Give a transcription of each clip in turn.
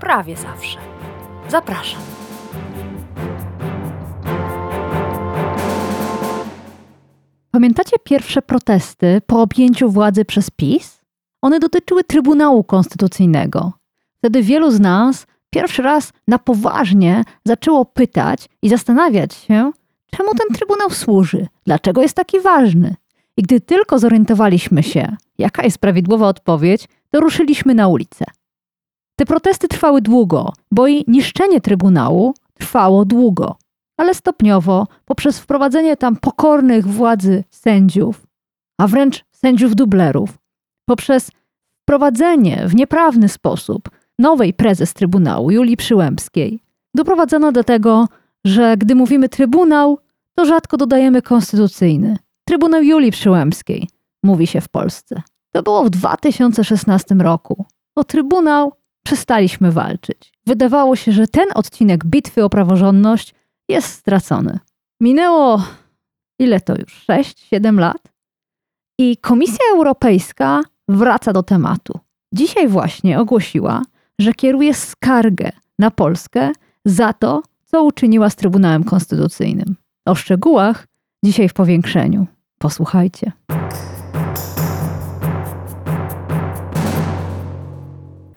prawie zawsze. Zapraszam. Pamiętacie pierwsze protesty po objęciu władzy przez PiS? One dotyczyły Trybunału Konstytucyjnego. Wtedy wielu z nas pierwszy raz na poważnie zaczęło pytać i zastanawiać się, czemu ten Trybunał służy, dlaczego jest taki ważny. I gdy tylko zorientowaliśmy się, jaka jest prawidłowa odpowiedź, to ruszyliśmy na ulicę. Te protesty trwały długo, bo i niszczenie Trybunału trwało długo, ale stopniowo, poprzez wprowadzenie tam pokornych władzy sędziów, a wręcz sędziów dublerów, poprzez wprowadzenie w nieprawny sposób nowej prezes Trybunału, Julii Przyłębskiej, doprowadzono do tego, że gdy mówimy Trybunał, to rzadko dodajemy konstytucyjny. Trybunał Julii Przyłębskiej, mówi się w Polsce. To było w 2016 roku. O Trybunał przestaliśmy walczyć. Wydawało się, że ten odcinek bitwy o praworządność jest stracony. Minęło ile to już? 6-7 lat? I Komisja Europejska wraca do tematu. Dzisiaj właśnie ogłosiła, że kieruje skargę na Polskę za to, co uczyniła z Trybunałem Konstytucyjnym. O szczegółach dzisiaj w powiększeniu. Posłuchajcie.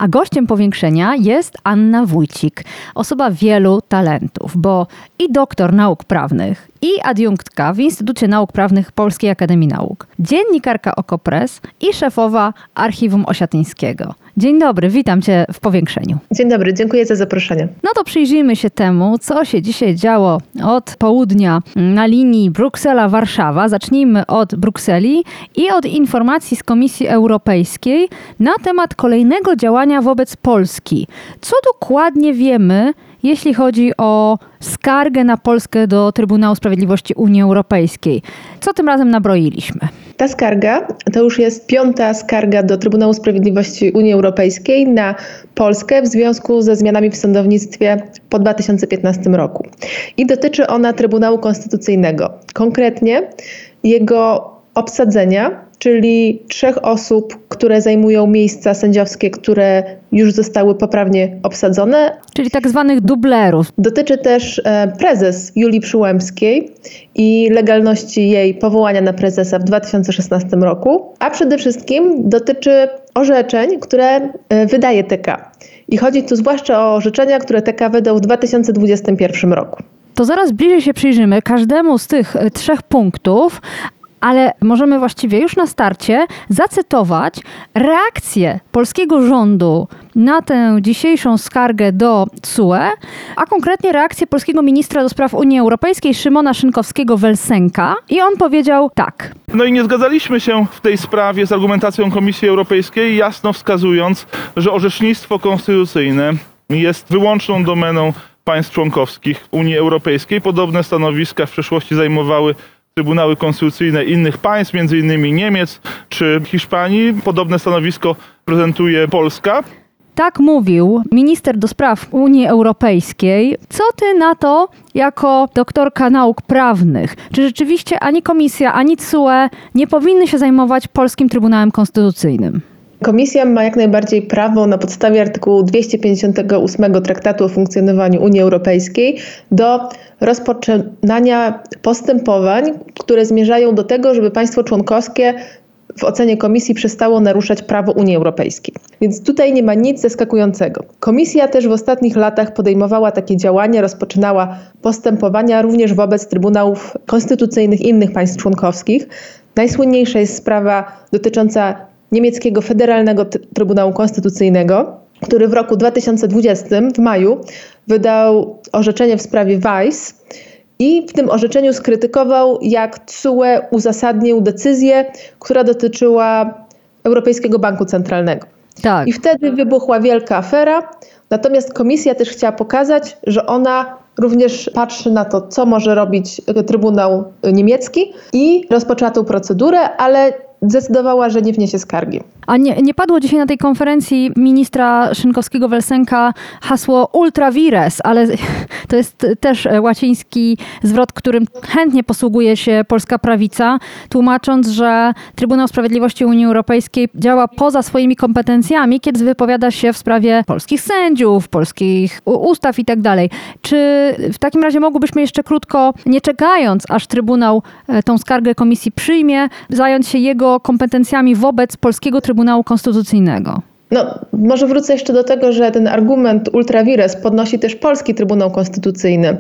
A gościem powiększenia jest Anna Wójcik, osoba wielu talentów, bo i doktor nauk prawnych, i adiunktka w Instytucie Nauk Prawnych Polskiej Akademii Nauk, dziennikarka Okopres i szefowa Archiwum Osiatyńskiego. Dzień dobry, witam Cię w powiększeniu. Dzień dobry, dziękuję za zaproszenie. No to przyjrzyjmy się temu, co się dzisiaj działo od południa na linii Bruksela-Warszawa. Zacznijmy od Brukseli i od informacji z Komisji Europejskiej na temat kolejnego działania wobec Polski. Co dokładnie wiemy, jeśli chodzi o skargę na Polskę do Trybunału Sprawiedliwości Unii Europejskiej? Co tym razem nabroiliśmy? Ta skarga to już jest piąta skarga do Trybunału Sprawiedliwości Unii Europejskiej na Polskę w związku ze zmianami w sądownictwie po 2015 roku. I dotyczy ona Trybunału Konstytucyjnego. Konkretnie jego obsadzenia czyli trzech osób, które zajmują miejsca sędziowskie, które już zostały poprawnie obsadzone. Czyli tak zwanych dublerów. Dotyczy też e, prezes Julii Przyłębskiej i legalności jej powołania na prezesa w 2016 roku, a przede wszystkim dotyczy orzeczeń, które e, wydaje TK. I chodzi tu zwłaszcza o orzeczenia, które TK wydał w 2021 roku. To zaraz bliżej się przyjrzymy każdemu z tych e, trzech punktów, ale możemy właściwie już na starcie zacytować reakcję polskiego rządu na tę dzisiejszą skargę do CUE, a konkretnie reakcję polskiego ministra do spraw Unii Europejskiej Szymona Szynkowskiego-Welsenka. I on powiedział tak. No i nie zgadzaliśmy się w tej sprawie z argumentacją Komisji Europejskiej, jasno wskazując, że orzecznictwo konstytucyjne jest wyłączną domeną państw członkowskich Unii Europejskiej. Podobne stanowiska w przeszłości zajmowały Trybunały Konstytucyjne innych państw, m.in. Niemiec czy Hiszpanii. Podobne stanowisko prezentuje Polska. Tak mówił minister do spraw Unii Europejskiej. Co ty na to jako doktorka nauk prawnych? Czy rzeczywiście ani komisja, ani CUE nie powinny się zajmować polskim Trybunałem Konstytucyjnym? Komisja ma jak najbardziej prawo na podstawie artykułu 258 Traktatu o funkcjonowaniu Unii Europejskiej do rozpoczynania postępowań, które zmierzają do tego, żeby państwo członkowskie w ocenie komisji przestało naruszać prawo Unii Europejskiej. Więc tutaj nie ma nic zaskakującego. Komisja też w ostatnich latach podejmowała takie działania, rozpoczynała postępowania również wobec trybunałów konstytucyjnych innych państw członkowskich. Najsłynniejsza jest sprawa dotycząca niemieckiego Federalnego Trybunału Konstytucyjnego, który w roku 2020 w maju wydał orzeczenie w sprawie Weiss i w tym orzeczeniu skrytykował, jak TSUE uzasadnił decyzję, która dotyczyła Europejskiego Banku Centralnego. Tak. I wtedy wybuchła wielka afera. Natomiast komisja też chciała pokazać, że ona również patrzy na to, co może robić Trybunał Niemiecki i rozpoczęła tą procedurę, ale zdecydowała, że nie wniesie skargi. A nie, nie padło dzisiaj na tej konferencji ministra Szynkowskiego-Welsenka hasło ultra vires, ale to jest też łaciński zwrot, którym chętnie posługuje się polska prawica, tłumacząc, że Trybunał Sprawiedliwości Unii Europejskiej działa poza swoimi kompetencjami, kiedy wypowiada się w sprawie polskich sędziów, polskich ustaw i tak. Czy w takim razie mogłybyśmy jeszcze krótko, nie czekając, aż Trybunał e, tą skargę komisji przyjmie, zająć się jego kompetencjami wobec polskiego Trybunału Konstytucyjnego? No, może wrócę jeszcze do tego, że ten argument ultra vires podnosi też polski Trybunał Konstytucyjny.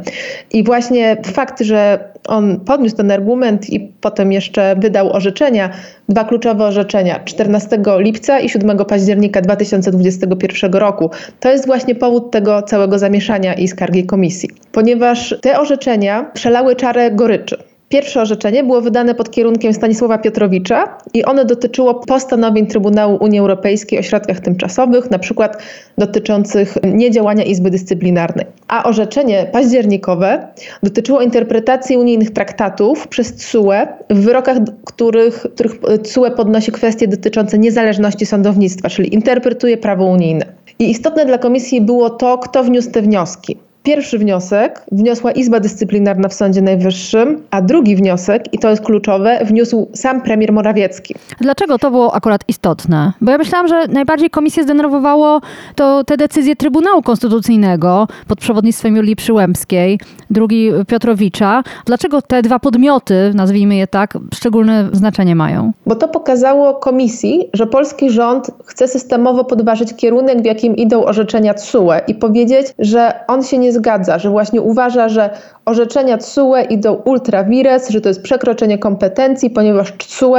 I właśnie fakt, że on podniósł ten argument i potem jeszcze wydał orzeczenia, dwa kluczowe orzeczenia 14 lipca i 7 października 2021 roku. To jest właśnie powód tego całego zamieszania i skargi komisji, ponieważ te orzeczenia przelały czarę goryczy. Pierwsze orzeczenie było wydane pod kierunkiem Stanisława Piotrowicza i ono dotyczyło postanowień Trybunału Unii Europejskiej o środkach tymczasowych, na przykład dotyczących niedziałania Izby Dyscyplinarnej. A orzeczenie październikowe dotyczyło interpretacji unijnych traktatów przez TSUE w wyrokach, których, których TSUE podnosi kwestie dotyczące niezależności sądownictwa, czyli interpretuje prawo unijne. I istotne dla komisji było to, kto wniósł te wnioski. Pierwszy wniosek wniosła Izba Dyscyplinarna w Sądzie Najwyższym, a drugi wniosek, i to jest kluczowe, wniósł sam premier Morawiecki. Dlaczego to było akurat istotne? Bo ja myślałam, że najbardziej komisję zdenerwowało to te decyzje Trybunału Konstytucyjnego pod przewodnictwem Julii Przyłębskiej, drugi Piotrowicza. Dlaczego te dwa podmioty, nazwijmy je tak, szczególne znaczenie mają? Bo to pokazało komisji, że polski rząd chce systemowo podważyć kierunek, w jakim idą orzeczenia TSUE i powiedzieć, że on się nie zgadza, że właśnie uważa, że orzeczenia TSUE idą ultra vires, że to jest przekroczenie kompetencji, ponieważ TSUE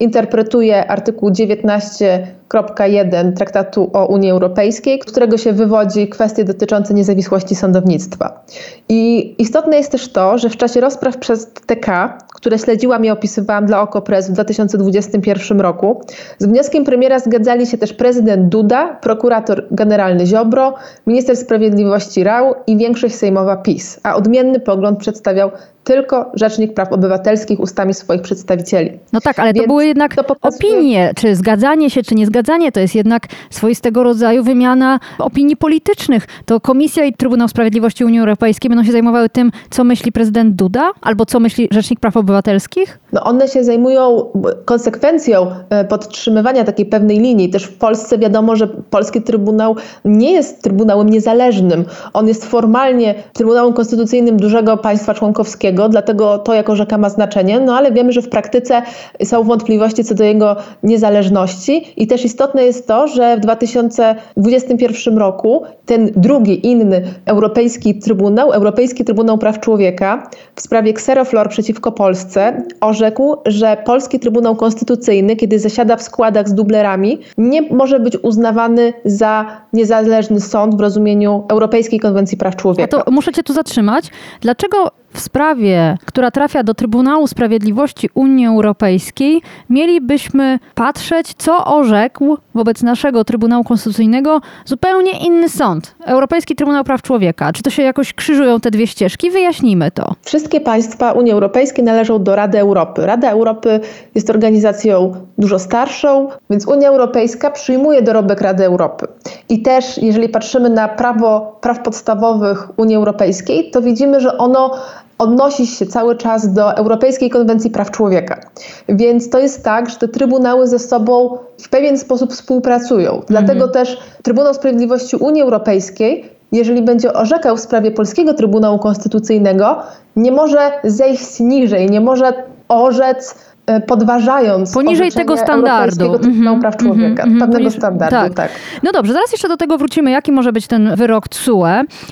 interpretuje artykuł 19.1 Traktatu o Unii Europejskiej, którego się wywodzi kwestie dotyczące niezawisłości sądownictwa. I istotne jest też to, że w czasie rozpraw przez TK, które śledziłam i opisywałam dla OKO.press w 2021 roku, z wnioskiem premiera zgadzali się też prezydent Duda, prokurator generalny Ziobro, minister sprawiedliwości Rał i większość sejmowa PiS, a odmienny pogląd przedstawiał tylko Rzecznik Praw Obywatelskich ustami swoich przedstawicieli. No tak, ale Więc to były jednak to pokazuje- opinie, czy zgadzanie się, czy niezgadzanie, to jest jednak swoistego rodzaju wymiana opinii politycznych. To Komisja i Trybunał Sprawiedliwości Unii Europejskiej będą się zajmowały tym, co myśli prezydent Duda, albo co myśli Rzecznik Praw Obywatelskich? No one się zajmują konsekwencją e, podtrzymywania takiej pewnej linii. Też w Polsce wiadomo, że polski Trybunał nie jest Trybunałem niezależnym. On jest formalnie Trybunałem Konstytucyjnym dużego państwa członkowskiego, dlatego to jako rzeka ma znaczenie, no ale wiemy, że w praktyce są wątpliwości co do jego niezależności i też istotne jest to, że w 2021 roku ten drugi, inny Europejski Trybunał, Europejski Trybunał Praw Człowieka w sprawie Xeroflor przeciwko Polsce orzekł, że polski Trybunał Konstytucyjny, kiedy zasiada w składach z dublerami, nie może być uznawany za niezależny sąd w rozumieniu Europejskiej Konwencji Praw A Człowieka. to muszę cię tu zatrzymać. Dlaczego w sprawie, która trafia do Trybunału Sprawiedliwości Unii Europejskiej, mielibyśmy patrzeć, co orzekł wobec naszego Trybunału Konstytucyjnego zupełnie inny sąd, Europejski Trybunał Praw Człowieka? Czy to się jakoś krzyżują te dwie ścieżki? Wyjaśnijmy to. Wszystkie państwa Unii Europejskiej należą do Rady Europy. Rada Europy jest organizacją dużo starszą, więc Unia Europejska przyjmuje dorobek Rady Europy. I też, jeżeli patrzymy na prawo praw podstawowych Unii Europejskiej, to widzimy, że ono odnosi się cały czas do Europejskiej Konwencji Praw Człowieka. Więc to jest tak, że te trybunały ze sobą w pewien sposób współpracują. Dlatego też Trybunał Sprawiedliwości Unii Europejskiej jeżeli będzie orzekał w sprawie polskiego Trybunału Konstytucyjnego, nie może zejść niżej, nie może orzec podważając Poniżej tego standardu. Trybunału Mhm, Praw mhm, Człowieka, mhm, pewnego poniżej- standardu, tak. tak. No dobrze, zaraz jeszcze do tego wrócimy, jaki może być ten wyrok TSUE,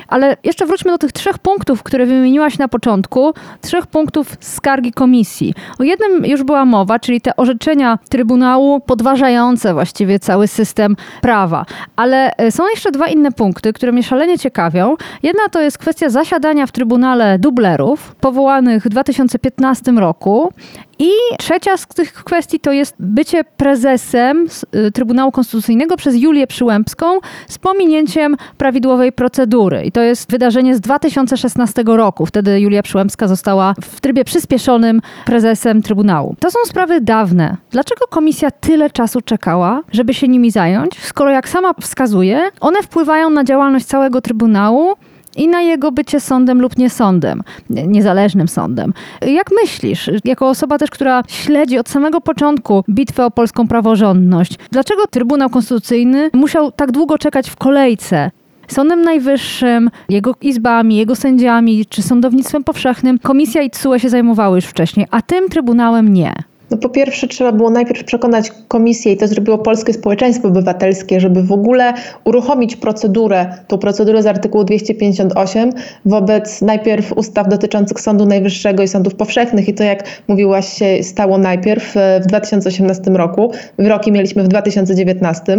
ale jeszcze wróćmy do tych trzech punktów, które wymieniłaś na początku, trzech punktów skargi komisji. O jednym już była mowa, czyli te orzeczenia Trybunału podważające właściwie cały system prawa, ale e, są jeszcze dwa inne punkty, które mnie szalenie ciekawią. Jedna to jest kwestia zasiadania w Trybunale dublerów, powołanych w 2015 roku i trzecia z tych kwestii to jest bycie prezesem y, Trybunału Konstytucyjnego przez Julię Przyłębską z pominięciem prawidłowej procedury. I to jest wydarzenie z 2016 roku. Wtedy Julia Przyłębska została w trybie przyspieszonym prezesem Trybunału. To są sprawy dawne. Dlaczego komisja tyle czasu czekała, żeby się nimi zająć, skoro jak sama wskazuje, one wpływają na działalność całego Trybunału i na jego bycie sądem lub nie sądem, niezależnym sądem. Jak myślisz, jako osoba też, która śledzi od samego początku bitwę o polską praworządność, dlaczego Trybunał Konstytucyjny musiał tak długo czekać w kolejce Sądem Najwyższym, jego izbami, jego sędziami czy sądownictwem powszechnym komisja i TSUE się zajmowały już wcześniej, a tym Trybunałem nie. No po pierwsze trzeba było najpierw przekonać komisję i to zrobiło polskie społeczeństwo obywatelskie, żeby w ogóle uruchomić procedurę, tą procedurę z artykułu 258 wobec najpierw ustaw dotyczących Sądu Najwyższego i sądów powszechnych i to jak mówiłaś się stało najpierw e, w 2018 roku, wyroki mieliśmy w 2019.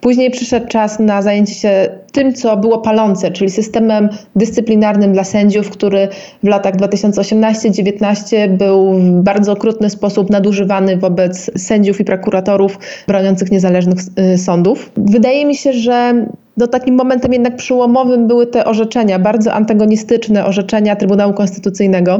Później przyszedł czas na zajęcie się tym, co było palące, czyli systemem dyscyplinarnym dla sędziów, który w latach 2018-19 był w bardzo okrutny sposób nadużywany wobec sędziów i prokuratorów broniących niezależnych y, sądów. Wydaje mi się, że no, takim momentem jednak przełomowym były te orzeczenia, bardzo antagonistyczne orzeczenia Trybunału Konstytucyjnego,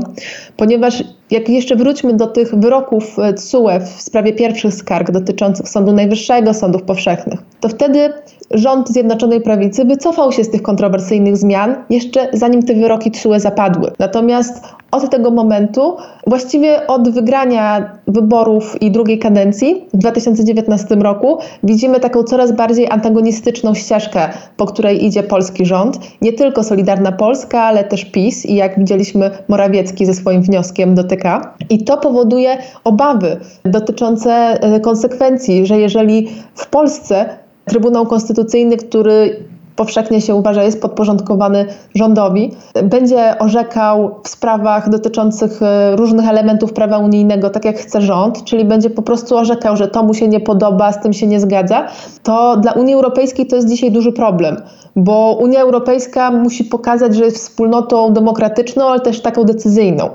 ponieważ jak jeszcze wróćmy do tych wyroków TSUE w sprawie pierwszych skarg dotyczących Sądu Najwyższego, sądów powszechnych, to wtedy rząd Zjednoczonej Prawicy wycofał się z tych kontrowersyjnych zmian, jeszcze zanim te wyroki TSUE zapadły. Natomiast od tego momentu, właściwie od wygrania wyborów i drugiej kadencji w 2019 roku, widzimy taką coraz bardziej antagonistyczną ścieżkę, po której idzie polski rząd. Nie tylko Solidarna Polska, ale też PiS i jak widzieliśmy Morawiecki ze swoim wnioskiem dotyka. I to powoduje obawy dotyczące e, konsekwencji, że jeżeli w Polsce Trybunał Konstytucyjny, który powszechnie się uważa, jest podporządkowany rządowi, będzie orzekał w sprawach dotyczących e, różnych elementów prawa unijnego, tak jak chce rząd, czyli będzie po prostu orzekał, że to mu się nie podoba, z tym się nie zgadza, to dla Unii Europejskiej to jest dzisiaj duży problem, bo Unia Europejska musi pokazać, że jest wspólnotą demokratyczną, ale też taką decyzyjną.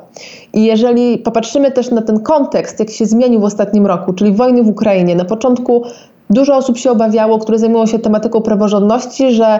I jeżeli popatrzymy też na ten kontekst, jak się zmienił w ostatnim roku, czyli wojny w Ukrainie, na początku Dużo osób się obawiało, które zajmują się tematyką praworządności, że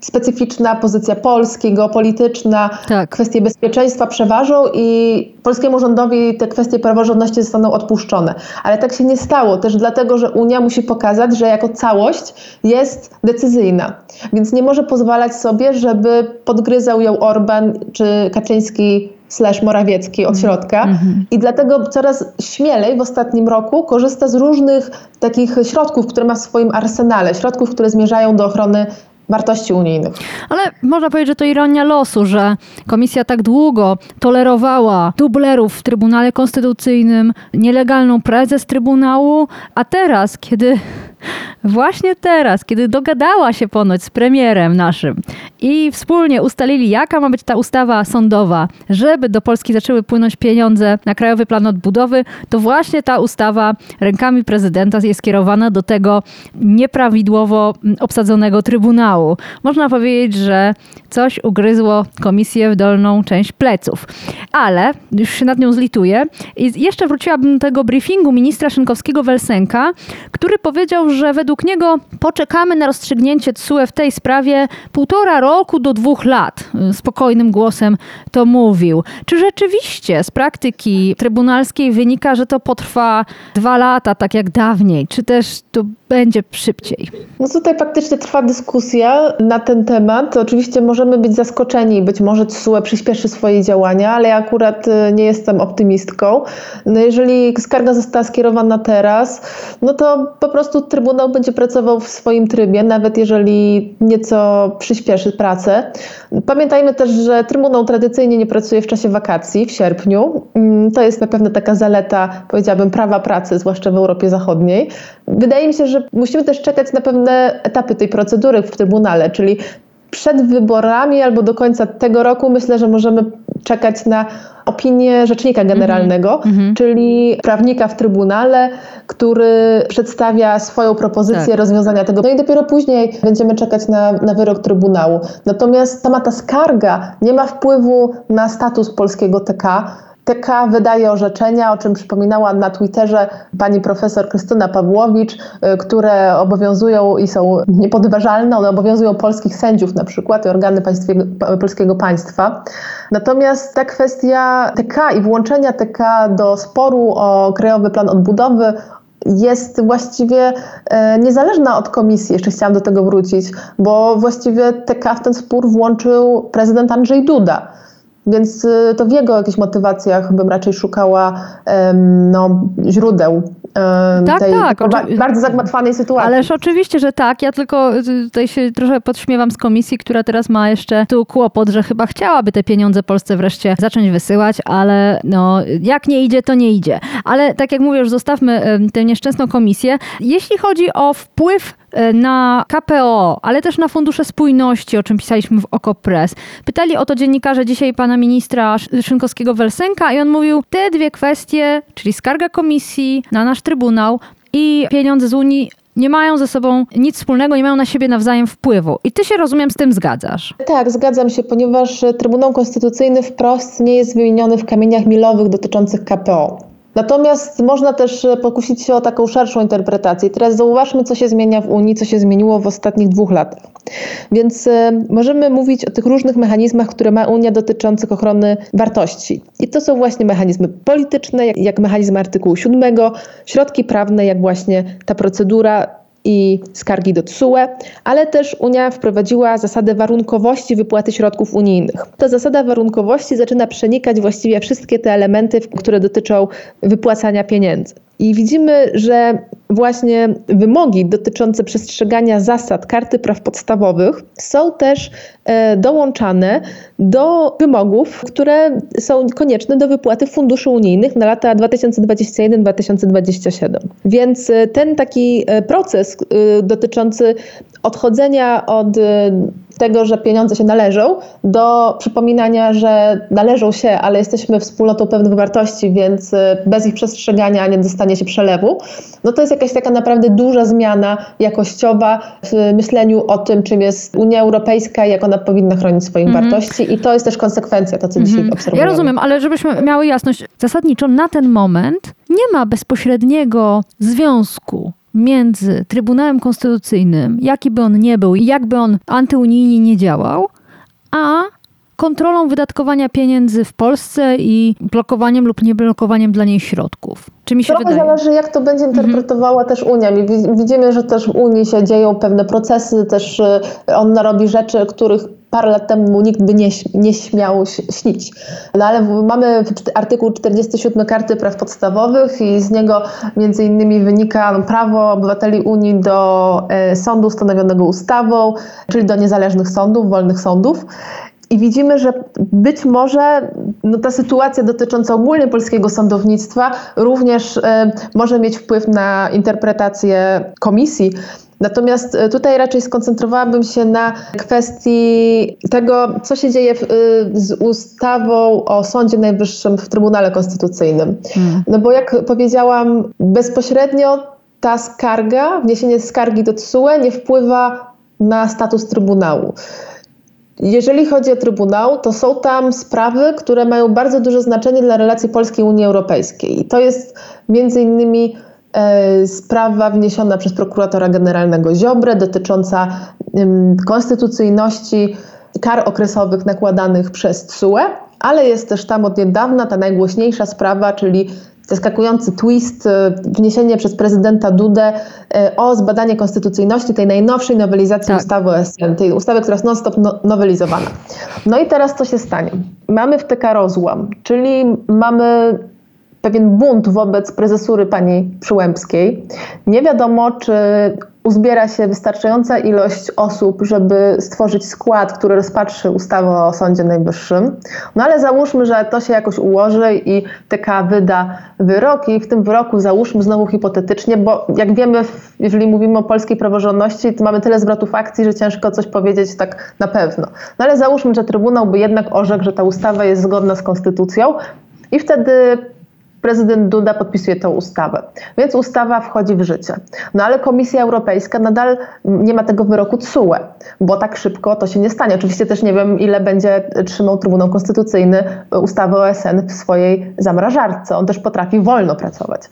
specyficzna pozycja Polski, geopolityczna, tak. kwestie bezpieczeństwa przeważą i polskiemu rządowi te kwestie praworządności zostaną odpuszczone. Ale tak się nie stało, też dlatego, że Unia musi pokazać, że jako całość jest decyzyjna. Więc nie może pozwalać sobie, żeby podgryzał ją Orban czy Kaczyński slash Morawiecki od mhm. środka -hmm. i dlatego coraz śmielej w ostatnim roku korzysta z różnych takich środków, które ma w swoim arsenale, środków, które zmierzają do ochrony wartości unijnych. Ale można powiedzieć, że to ironia losu, że komisja tak długo tolerowała dublerów w Trybunale Konstytucyjnym, nielegalną prezes Trybunału, a teraz, kiedy Właśnie teraz, kiedy dogadała się ponoć z premierem naszym i wspólnie ustalili, jaka ma być ta ustawa sądowa, żeby do Polski zaczęły płynąć pieniądze na Krajowy Plan Odbudowy, to właśnie ta ustawa rękami prezydenta jest skierowana do tego nieprawidłowo obsadzonego Trybunału. Można powiedzieć, że coś ugryzło komisję w dolną część pleców. Ale już się nad nią zlituję. I jeszcze wróciłabym do tego briefingu ministra Szynkowskiego-Welsenka, który powiedział, że według niego poczekamy na rozstrzygnięcie TSUE w tej sprawie półtora roku do dwóch lat. Spokojnym głosem to mówił. Czy rzeczywiście z praktyki trybunalskiej wynika, że to potrwa dwa lata, tak jak dawniej? Czy też to będzie szybciej? No tutaj faktycznie trwa dyskusja na ten temat. Oczywiście możemy być zaskoczeni, być może TSUE przyspieszy swoje działania, ale ja akurat y, nie jestem optymistką. No jeżeli skarga została skierowana teraz, no to po prostu Trybunał będzie pracował w swoim trybie, nawet jeżeli nieco przyspieszy pracę. Pamiętajmy też, że Trybunał tradycyjnie nie pracuje w czasie wakacji, w sierpniu. Mm, to jest na pewno taka zaleta, powiedziałabym, prawa pracy, zwłaszcza w Europie Zachodniej. Wydaje mi się, że musimy też czekać na pewne etapy tej procedury w Trybunale, czyli przed wyborami albo do końca tego roku myślę, że możemy czekać na opinię rzecznika generalnego, mm -hmm. czyli prawnika w Trybunale, który przedstawia swoją propozycję tak. rozwiązania tego. No i dopiero później będziemy czekać na, na wyrok Trybunału. Natomiast sama ta skarga nie ma wpływu na status polskiego TK TK wydaje orzeczenia, o czym przypominała na Twitterze pani profesor Krystyna Pawłowicz, y, które obowiązują i są niepodważalne, one obowiązują polskich sędziów na przykład i organy polskiego państwa. Natomiast ta kwestia TK i włączenia TK do sporu o Krajowy Plan Odbudowy jest właściwie e, niezależna od komisji, jeszcze chciałam do tego wrócić, bo właściwie TK w ten spór włączył prezydent Andrzej Duda. Więc y, to w jego jakichś motywacjach bym raczej szukała no, źródeł tak, tej tak, bardzo zagmatwanej sytuacji. Ależ oczywiście, że tak. Ja tylko y, tutaj się trochę podśmiewam z komisji, która teraz ma jeszcze tu kłopot, że chyba chciałaby te pieniądze Polsce wreszcie zacząć wysyłać, ale no jak nie idzie, to nie idzie. Ale tak jak mówię, już zostawmy tę nieszczęsną komisję. Jeśli chodzi o wpływ na KPO, ale też na fundusze spójności, o czym pisaliśmy w OKO.press. Pytali o to dziennikarze dzisiaj pana ministra Szynkowskiego-Welsenka i on mówił, te dwie kwestie, czyli skarga komisji na nasz Trybunał i pieniądze z Unii nie mają ze sobą nic wspólnego, nie mają na siebie nawzajem wpływu. I ty się, rozumiem, z tym zgadzasz. Tak, zgadzam się, ponieważ Trybunał Konstytucyjny wprost nie jest wymieniony w kamieniach milowych dotyczących KPO. Natomiast można też e, pokusić się o taką szerszą interpretację. Teraz zauważmy, co się zmienia w Unii, co się zmieniło w ostatnich dwóch latach. Więc e, możemy mówić o tych różnych mechanizmach, które ma Unia dotyczących ochrony wartości. I to są właśnie mechanizmy polityczne, jak mechanizm artykułu 7, środki prawne, jak właśnie ta procedura i skargi do TSUE, ale też Unia wprowadziła zasadę warunkowości wypłaty środków unijnych. Ta zasada warunkowości zaczyna przenikać właściwie wszystkie te elementy, które dotyczą wypłacania pieniędzy. I widzimy, że właśnie wymogi dotyczące przestrzegania zasad karty praw podstawowych są też e, dołączane do wymogów, które są konieczne do wypłaty funduszy unijnych na lata 2021-2027. Więc e, ten taki e, proces dotyczący odchodzenia od tego, że pieniądze się należą, do przypominania, że należą się, ale jesteśmy wspólnotą pewnych wartości, więc bez ich przestrzegania nie dostanie się przelewu, no to jest jakaś taka naprawdę duża zmiana jakościowa w myśleniu o tym, czym jest Unia Europejska i jak ona powinna chronić swoje -hmm. wartości i to jest też konsekwencja, to co -hmm. dzisiaj obserwujemy. Ja rozumiem, ale żebyśmy miały jasność, zasadniczo na ten moment nie ma bezpośredniego związku między Trybunałem Konstytucyjnym, jaki by on nie był i jakby on antyunijnie nie działał, a kontrolą wydatkowania pieniędzy w Polsce i blokowaniem lub nieblokowaniem dla niej środków. Czy mi się Trochę wydaje? zależy, jak to będzie mhm. interpretowała też Unia. Widzimy, że też w Unii się dzieją pewne procesy, też y, on robi rzeczy, których parę lat temu nikt by nie, nie śmiał śnić. No ale mamy artykuł 47 Karty Praw Podstawowych i z niego między innymi wynika prawo obywateli Unii do e, sądu stanowionego ustawą, czyli do niezależnych sądów, wolnych sądów. I widzimy, że być może no, ta sytuacja dotycząca ogólnie polskiego sądownictwa również y, może mieć wpływ na interpretację komisji. Natomiast e, tutaj raczej skoncentrowałabym się na kwestii tego, co się dzieje w, y, z ustawą o Sądzie Najwyższym w Trybunale Konstytucyjnym. Hmm. No bo jak powiedziałam, bezpośrednio ta skarga, wniesienie skargi do TSUE nie wpływa na status Trybunału. Jeżeli chodzi o Trybunał, to są tam sprawy, które mają bardzo duże znaczenie dla relacji Polskiej Unii Europejskiej. I to jest między innymi e, sprawa wniesiona przez prokuratora generalnego Ziobrę dotycząca konstytucyjności kar okresowych nakładanych przez TSUE, ale jest też tam od niedawna ta najgłośniejsza sprawa, czyli zaskakujący twist, e, wniesienie przez prezydenta Dudę e, o zbadanie konstytucyjności tej najnowszej nowelizacji tak. ustawy o SN, tej ustawy, która jest non-stop no, nowelizowana. No i teraz co się stanie? Mamy w TK rozłam, czyli mamy pewien bunt wobec prezesury pani Przyłębskiej. Nie wiadomo, czy uzbiera się wystarczająca ilość osób, żeby stworzyć skład, który rozpatrzy ustawę o Sądzie Najwyższym. No ale załóżmy, że to się jakoś ułoży i TK wyda wyrok i w tym wyroku załóżmy znowu hipotetycznie, bo jak wiemy, jeżeli mówimy o polskiej praworządności, to mamy tyle zwrotów akcji, że ciężko coś powiedzieć tak na pewno. No ale załóżmy, że Trybunał by jednak orzekł, że ta ustawa jest zgodna z konstytucją i wtedy prezydent Duda podpisuje tę ustawę. Więc ustawa wchodzi w życie. No ale Komisja Europejska nadal nie ma tego wyroku TSUE, bo tak szybko to się nie stanie. Oczywiście też nie wiem, ile będzie trzymał Trybunał Konstytucyjny ustawę OSN w swojej zamrażarce. On też potrafi wolno pracować.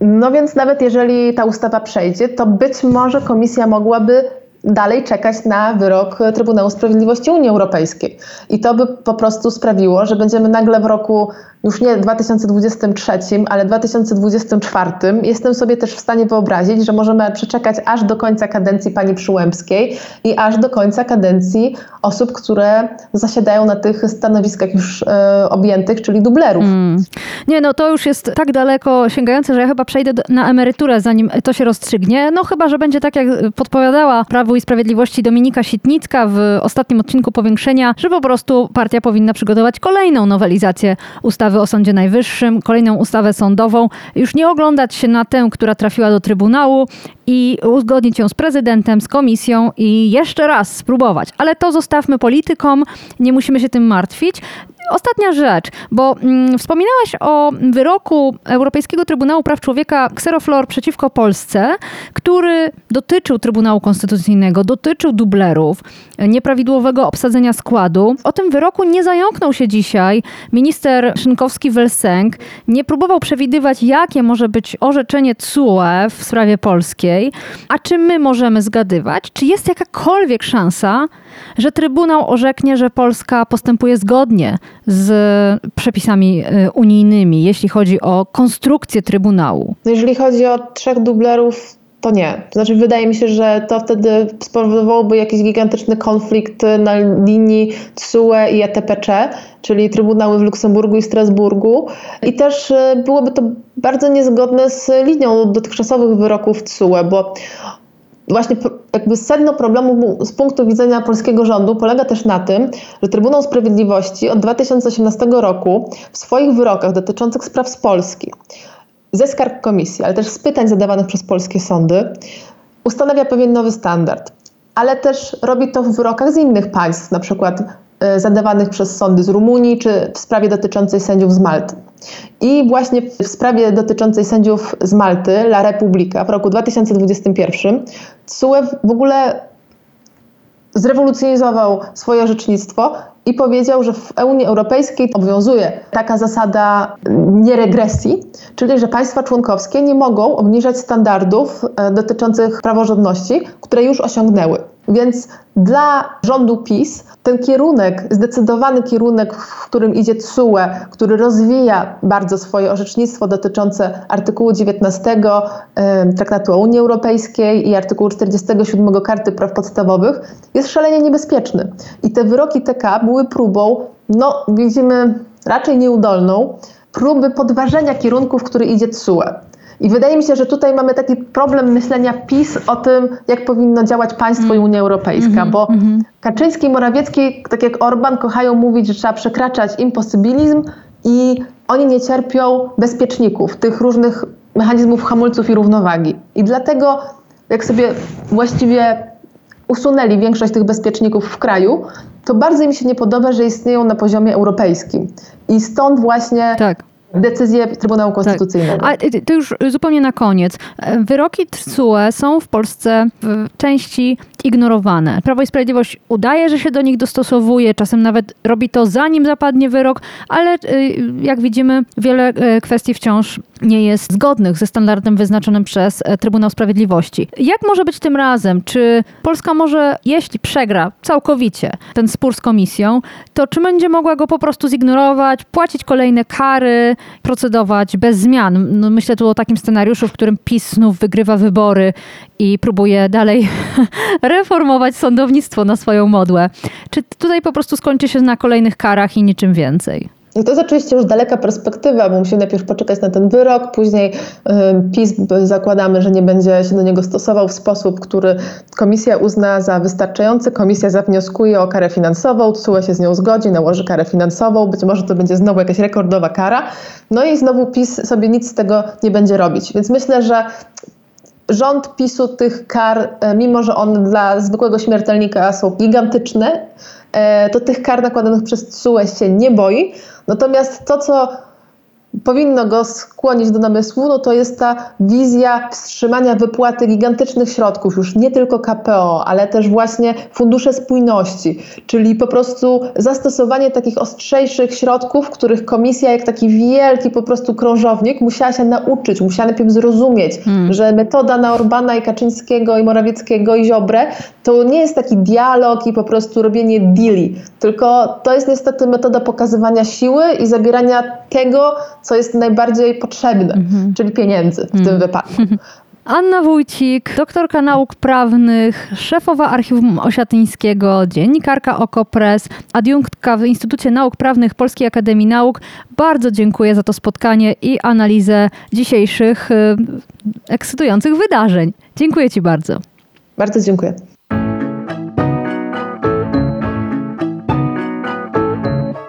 No więc nawet jeżeli ta ustawa przejdzie, to być może komisja mogłaby dalej czekać na wyrok Trybunału Sprawiedliwości Unii Europejskiej. I to by po prostu sprawiło, że będziemy nagle w roku już nie 2023, ale 2024. Jestem sobie też w stanie wyobrazić, że możemy przeczekać aż do końca kadencji pani Przyłębskiej i aż do końca kadencji osób, które zasiadają na tych stanowiskach już e, objętych, czyli dublerów. Mm. Nie, no to już jest tak daleko sięgające, że ja chyba przejdę na emeryturę, zanim to się rozstrzygnie. No chyba, że będzie tak, jak podpowiadała I Sprawiedliwości Dominika Sitnicka w ostatnim odcinku Powiększenia, że po prostu partia powinna przygotować kolejną nowelizację ustawy o Sądzie Najwyższym, kolejną ustawę sądową, już nie oglądać się na tę, która trafiła do Trybunału i uzgodnić ją z prezydentem, z komisją i jeszcze raz spróbować. Ale to zostawmy politykom, nie musimy się tym martwić. Ostatnia rzecz, bo mm, wspominałaś o wyroku Europejskiego Trybunału Praw Człowieka Xeroflor przeciwko Polsce, który dotyczył Trybunału Konstytucyjnego, dotyczył dublerów, nieprawidłowego obsadzenia składu. O tym wyroku nie zająknął się dzisiaj minister Szynkowski-Welsenk, nie próbował przewidywać, jakie może być orzeczenie CUE w sprawie polskiej. A czy my możemy zgadywać? Czy jest jakakolwiek szansa, że Trybunał orzeknie, że Polska postępuje zgodnie z przepisami y, unijnymi, jeśli chodzi o konstrukcję Trybunału? Jeżeli chodzi o trzech dublerów, to nie. To znaczy, wydaje mi się, że to wtedy spowodowałoby jakiś gigantyczny konflikt na linii TSUE i ETPC, czyli Trybunały w Luksemburgu i Strasburgu. I też y, byłoby to bardzo niezgodne z linią dotychczasowych wyroków TSUE, bo właśnie jakby sedno problemu z punktu widzenia polskiego rządu polega też na tym, że Trybunał Sprawiedliwości od 2018 roku w swoich wyrokach dotyczących spraw z Polski, ze skarg komisji, ale też z pytań zadawanych przez polskie sądy, ustanawia pewien nowy standard. Ale też robi to w wyrokach z innych państw, na przykład zadawanych przez sądy z Rumunii, czy w sprawie dotyczącej sędziów z Malty. I właśnie w sprawie dotyczącej sędziów z Malty, La Repubblica w roku 2021, TSUE w ogóle zrewolucjonizował swoje orzecznictwo i powiedział, że w Unii Europejskiej obowiązuje taka zasada nieregresji, czyli że państwa członkowskie nie mogą obniżać standardów e, dotyczących praworządności, które już osiągnęły. Więc dla rządu PiS ten kierunek, zdecydowany kierunek, w którym idzie TSUE, który rozwija bardzo swoje orzecznictwo dotyczące artykułu 19 Traktatu o Unii Europejskiej i artykułu 47 Karty Praw Podstawowych, jest szalenie niebezpieczny. I te wyroki TK były próbą, no widzimy raczej nieudolną, próby podważenia kierunku, w który idzie TSUE. I wydaje mi się, że tutaj mamy taki problem myślenia PiS o tym, jak powinno działać państwo i Unia Europejska, mm -hmm, bo mm -hmm. Kaczyński i Morawiecki, tak jak Orban, kochają mówić, że trzeba przekraczać imposybilizm i oni nie cierpią bezpieczników, tych różnych mechanizmów hamulców i równowagi. I dlatego, jak sobie właściwie usunęli większość tych bezpieczników w kraju, to bardzo mi się nie podoba, że istnieją na poziomie europejskim. I stąd właśnie tak decyzję Trybunału Konstytucyjnego. Tak. A to już zupełnie na koniec. Wyroki TSUE są w Polsce w części ignorowane. Prawo i Sprawiedliwość udaje, że się do nich dostosowuje, czasem nawet robi to zanim zapadnie wyrok, ale y, jak widzimy, wiele y, kwestii wciąż nie jest zgodnych ze standardem wyznaczonym przez e, Trybunał Sprawiedliwości. Jak może być tym razem? Czy Polska może, jeśli przegra całkowicie ten spór z komisją, to czy będzie mogła go po prostu zignorować, płacić kolejne kary, procedować bez zmian? No myślę tu o takim scenariuszu, w którym PiS znów wygrywa wybory i próbuje dalej reformować sądownictwo na swoją modłę. Czy tutaj po prostu skończy się na kolejnych karach i niczym więcej? No to jest oczywiście już daleka perspektywa, bo musimy najpierw poczekać na ten wyrok, później PiS zakładamy, że nie będzie się do niego stosował w sposób, który komisja uzna za wystarczający. Komisja zawnioskuje o karę finansową, TSUE się z nią zgodzi, nałoży karę finansową, być może to będzie znowu jakaś rekordowa kara, no i znowu PiS sobie nic z tego nie będzie robić. Więc myślę, że rząd PiSu tych kar, e, mimo że one dla zwykłego śmiertelnika są gigantyczne, to tych kar nakładanych przez TSUE się nie boi. Natomiast to, co powinno go skłonić do namysłu, no to jest ta wizja wstrzymania wypłaty gigantycznych środków, już nie tylko KPO, ale też właśnie fundusze spójności, czyli po prostu zastosowanie takich ostrzejszych środków, których komisja, jak taki wielki po prostu krążownik, musiała się nauczyć, musiała najpierw zrozumieć, Hmm. że metoda na Orbana i Kaczyńskiego i Morawieckiego i Ziobrę to nie jest taki dialog i po prostu robienie deali, tylko to jest niestety metoda pokazywania siły i zabierania tego, co jest najbardziej potrzebne, Mhm. czyli pieniędzy w tym wypadku. Anna Wójcik, doktorka nauk prawnych, szefowa Archiwum Osiatyńskiego, dziennikarka Okopres, adiunktka w Instytucie Nauk Prawnych Polskiej Akademii Nauk. Bardzo dziękuję za to spotkanie i analizę dzisiejszych y, ekscytujących wydarzeń. Dziękuję Ci bardzo. Bardzo dziękuję.